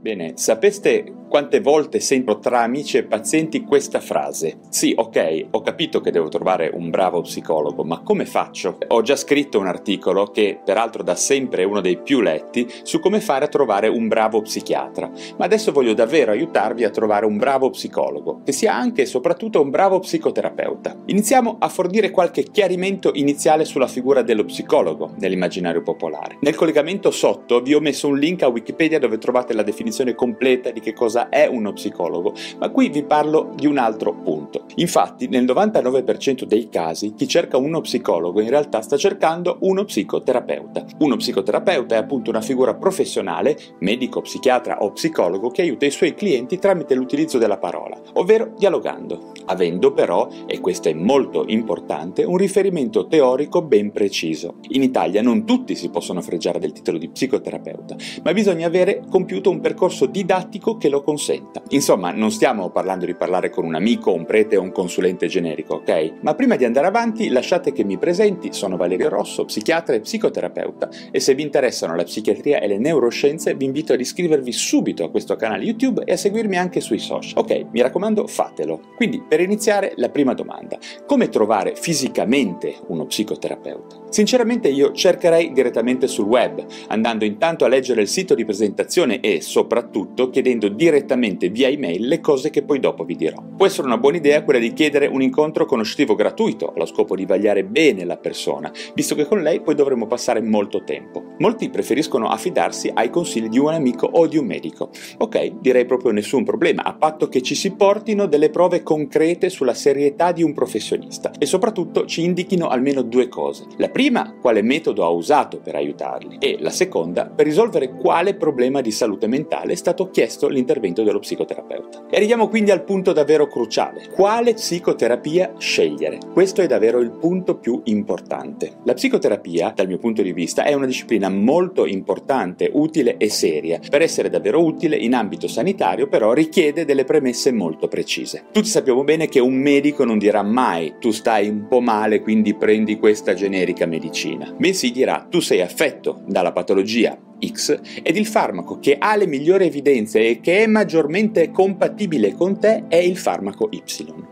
Bene, sapeste quante volte sento tra amici e pazienti questa frase? Sì, ok, ho capito che devo trovare un bravo psicologo, ma come faccio? Ho già scritto un articolo, che peraltro da sempre è uno dei più letti, su come fare a trovare un bravo psichiatra, ma adesso voglio davvero aiutarvi a trovare un bravo psicologo, che sia anche e soprattutto un bravo psicoterapeuta. Iniziamo a fornire qualche chiarimento iniziale sulla figura dello psicologo nell'immaginario popolare. Nel collegamento sotto vi ho messo un link a Wikipedia dove trovate la definizione completa di che cosa è uno psicologo, ma qui vi parlo di un altro punto. Infatti, nel 99% dei casi, chi cerca uno psicologo in realtà sta cercando uno psicoterapeuta. Uno psicoterapeuta è appunto una figura professionale, medico, psichiatra o psicologo, che aiuta i suoi clienti tramite l'utilizzo della parola, ovvero dialogando, avendo però, e questo è molto importante, un riferimento teorico ben preciso. In Italia non tutti si possono freggiare del titolo di psicoterapeuta, ma bisogna avere compiuto un percorso didattico che lo consenta. Insomma, non stiamo parlando di parlare con un amico, un prete o un consulente generico, ok? Ma prima di andare avanti, lasciate che mi presenti, sono Valerio Rosso, psichiatra e psicoterapeuta, e se vi interessano la psichiatria e le neuroscienze, vi invito ad iscrivervi subito a questo canale YouTube e a seguirmi anche sui social. Ok, mi raccomando, fatelo. Quindi, per iniziare, la prima domanda: come trovare fisicamente uno psicoterapeuta? Sinceramente io cercherei direttamente sul web, andando intanto a leggere il sito di presentazione e soprattutto chiedendo direttamente via email le cose che poi dopo vi dirò. Può essere una buona idea quella di chiedere un incontro conoscitivo gratuito allo scopo di vagliare bene la persona, visto che con lei poi dovremo passare molto tempo. Molti preferiscono affidarsi ai consigli di un amico o di un medico. Ok, direi proprio nessun problema, a patto che ci si portino delle prove concrete sulla serietà di un professionista e soprattutto ci indichino almeno due cose. La prima, quale metodo ha usato per aiutarli e la seconda, per risolvere quale problema di salute mentale è stato chiesto l'intervento dello psicoterapeuta. E arriviamo quindi al punto davvero cruciale. Quale psicoterapia scegliere? Questo è davvero il punto più importante. La psicoterapia, dal mio punto di vista, è una disciplina molto importante, utile e seria. Per essere davvero utile in ambito sanitario, però, richiede delle premesse molto precise. Tutti sappiamo bene che un medico non dirà mai tu stai un po' male, quindi prendi questa generica medicina, bensì dirà tu sei affetto dalla patologia X ed il farmaco che ha le migliori evidenze e che è maggiormente compatibile con te è il farmaco Y.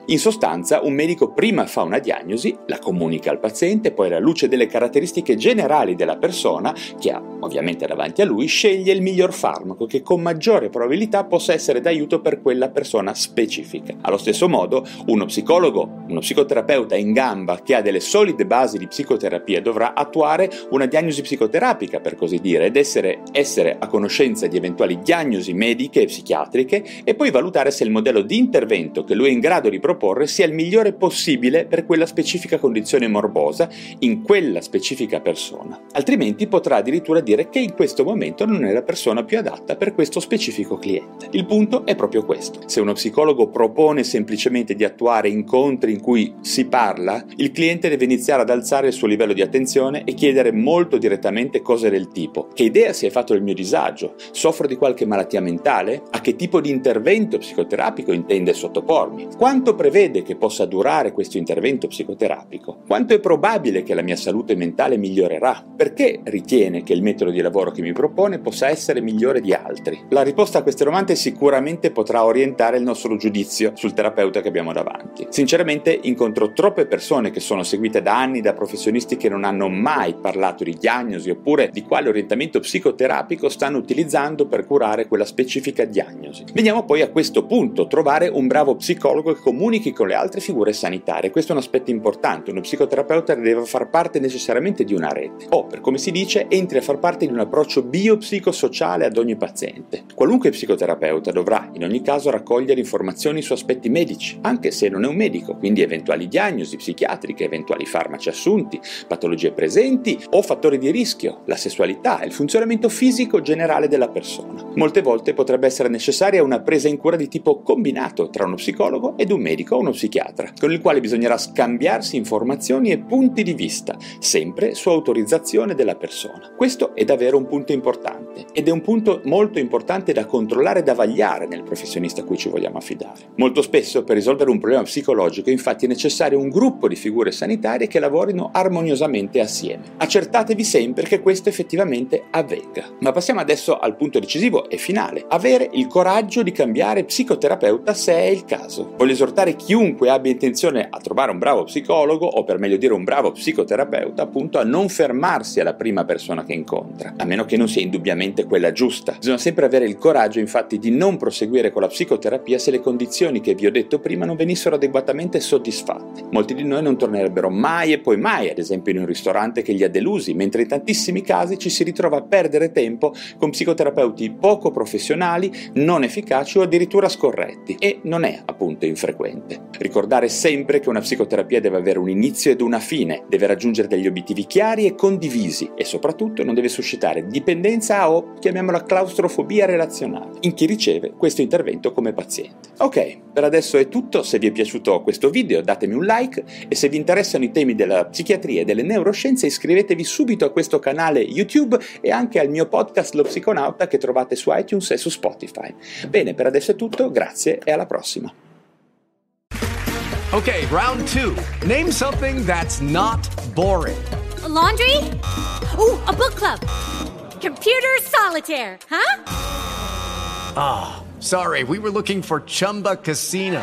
In sostanza, un medico prima fa una diagnosi, la comunica al paziente, poi alla luce delle caratteristiche generali della persona, che ha ovviamente davanti a lui, sceglie il miglior farmaco che con maggiore probabilità possa essere d'aiuto per quella persona specifica. Allo stesso modo, uno psicologo, uno psicoterapeuta in gamba che ha delle solide basi di psicoterapia dovrà attuare una diagnosi psicoterapica, per così dire, ed essere essere, essere a conoscenza di eventuali diagnosi mediche e psichiatriche e poi valutare se il modello di intervento che lui è in grado di proporre sia il migliore possibile per quella specifica condizione morbosa in quella specifica persona. Altrimenti potrà addirittura dire che in questo momento non è la persona più adatta per questo specifico cliente. Il punto è proprio questo. Se uno psicologo propone semplicemente di attuare incontri in cui si parla, il cliente deve iniziare ad alzare il suo livello di attenzione e chiedere molto direttamente cose del tipo che idea si è fatto del mio disagio? Soffro di qualche malattia mentale? A che tipo di intervento psicoterapico intende sottopormi? Quanto prevede che possa durare questo intervento psicoterapico? Quanto è probabile che la mia salute mentale migliorerà? Perché ritiene che il metodo di lavoro che mi propone possa essere migliore di altri? La risposta a queste domande sicuramente potrà orientare il nostro giudizio sul terapeuta che abbiamo davanti. Sinceramente incontro troppe persone che sono seguite da anni da professionisti che non hanno mai parlato di diagnosi oppure di quale orientamento psicoterapico stanno utilizzando per curare quella specifica diagnosi. Veniamo poi a questo punto, trovare un bravo psicologo che comunichi con le altre figure sanitarie. Questo è un aspetto importante, uno psicoterapeuta deve far parte necessariamente di una rete o, per come si dice, entri a far parte di un approccio biopsicosociale ad ogni paziente. Qualunque psicoterapeuta dovrà in ogni caso raccogliere informazioni su aspetti medici, anche se non è un medico, quindi eventuali diagnosi psichiatriche, eventuali farmaci assunti, patologie presenti o fattori di rischio, la sessualità, il funzionamento miglioramento fisico generale della persona. Molte volte potrebbe essere necessaria una presa in cura di tipo combinato tra uno psicologo ed un medico o uno psichiatra, con il quale bisognerà scambiarsi informazioni e punti di vista, sempre su autorizzazione della persona. Questo è davvero un punto importante ed è un punto molto importante da controllare e da vagliare nel professionista a cui ci vogliamo affidare. Molto spesso per risolvere un problema psicologico infatti è necessario un gruppo di figure sanitarie che lavorino armoniosamente assieme. Accertatevi sempre che questo effettivamente avvenga. Ma passiamo adesso al punto decisivo e finale, avere il coraggio di cambiare psicoterapeuta se è il caso. Voglio esortare chiunque abbia intenzione a trovare un bravo psicologo o per meglio dire un bravo psicoterapeuta appunto a non fermarsi alla prima persona che incontra, a meno che non sia indubbiamente quella giusta. Bisogna sempre avere il coraggio infatti di non proseguire con la psicoterapia se le condizioni che vi ho detto prima non venissero adeguatamente soddisfatte. Molti di noi non tornerebbero mai e poi mai, ad esempio in un ristorante che li ha delusi, mentre in tantissimi casi ci si ritrova perdere tempo con psicoterapeuti poco professionali, non efficaci o addirittura scorretti e non è appunto infrequente. Ricordare sempre che una psicoterapia deve avere un inizio ed una fine, deve raggiungere degli obiettivi chiari e condivisi e soprattutto non deve suscitare dipendenza o chiamiamola claustrofobia relazionale in chi riceve questo intervento come paziente. Ok, per adesso è tutto, se vi è piaciuto questo video datemi un like e se vi interessano i temi della psichiatria e delle neuroscienze iscrivetevi subito a questo canale YouTube e anche al mio podcast Lo Psiconauta che trovate su iTunes e su Spotify. Bene, per adesso è tutto, grazie e alla prossima. Ok, round 2. Name something that's not boring. A laundry? Ooh, a book club. Computer solitaire, huh? Ah, oh, sorry, we were looking for Chumba Casino.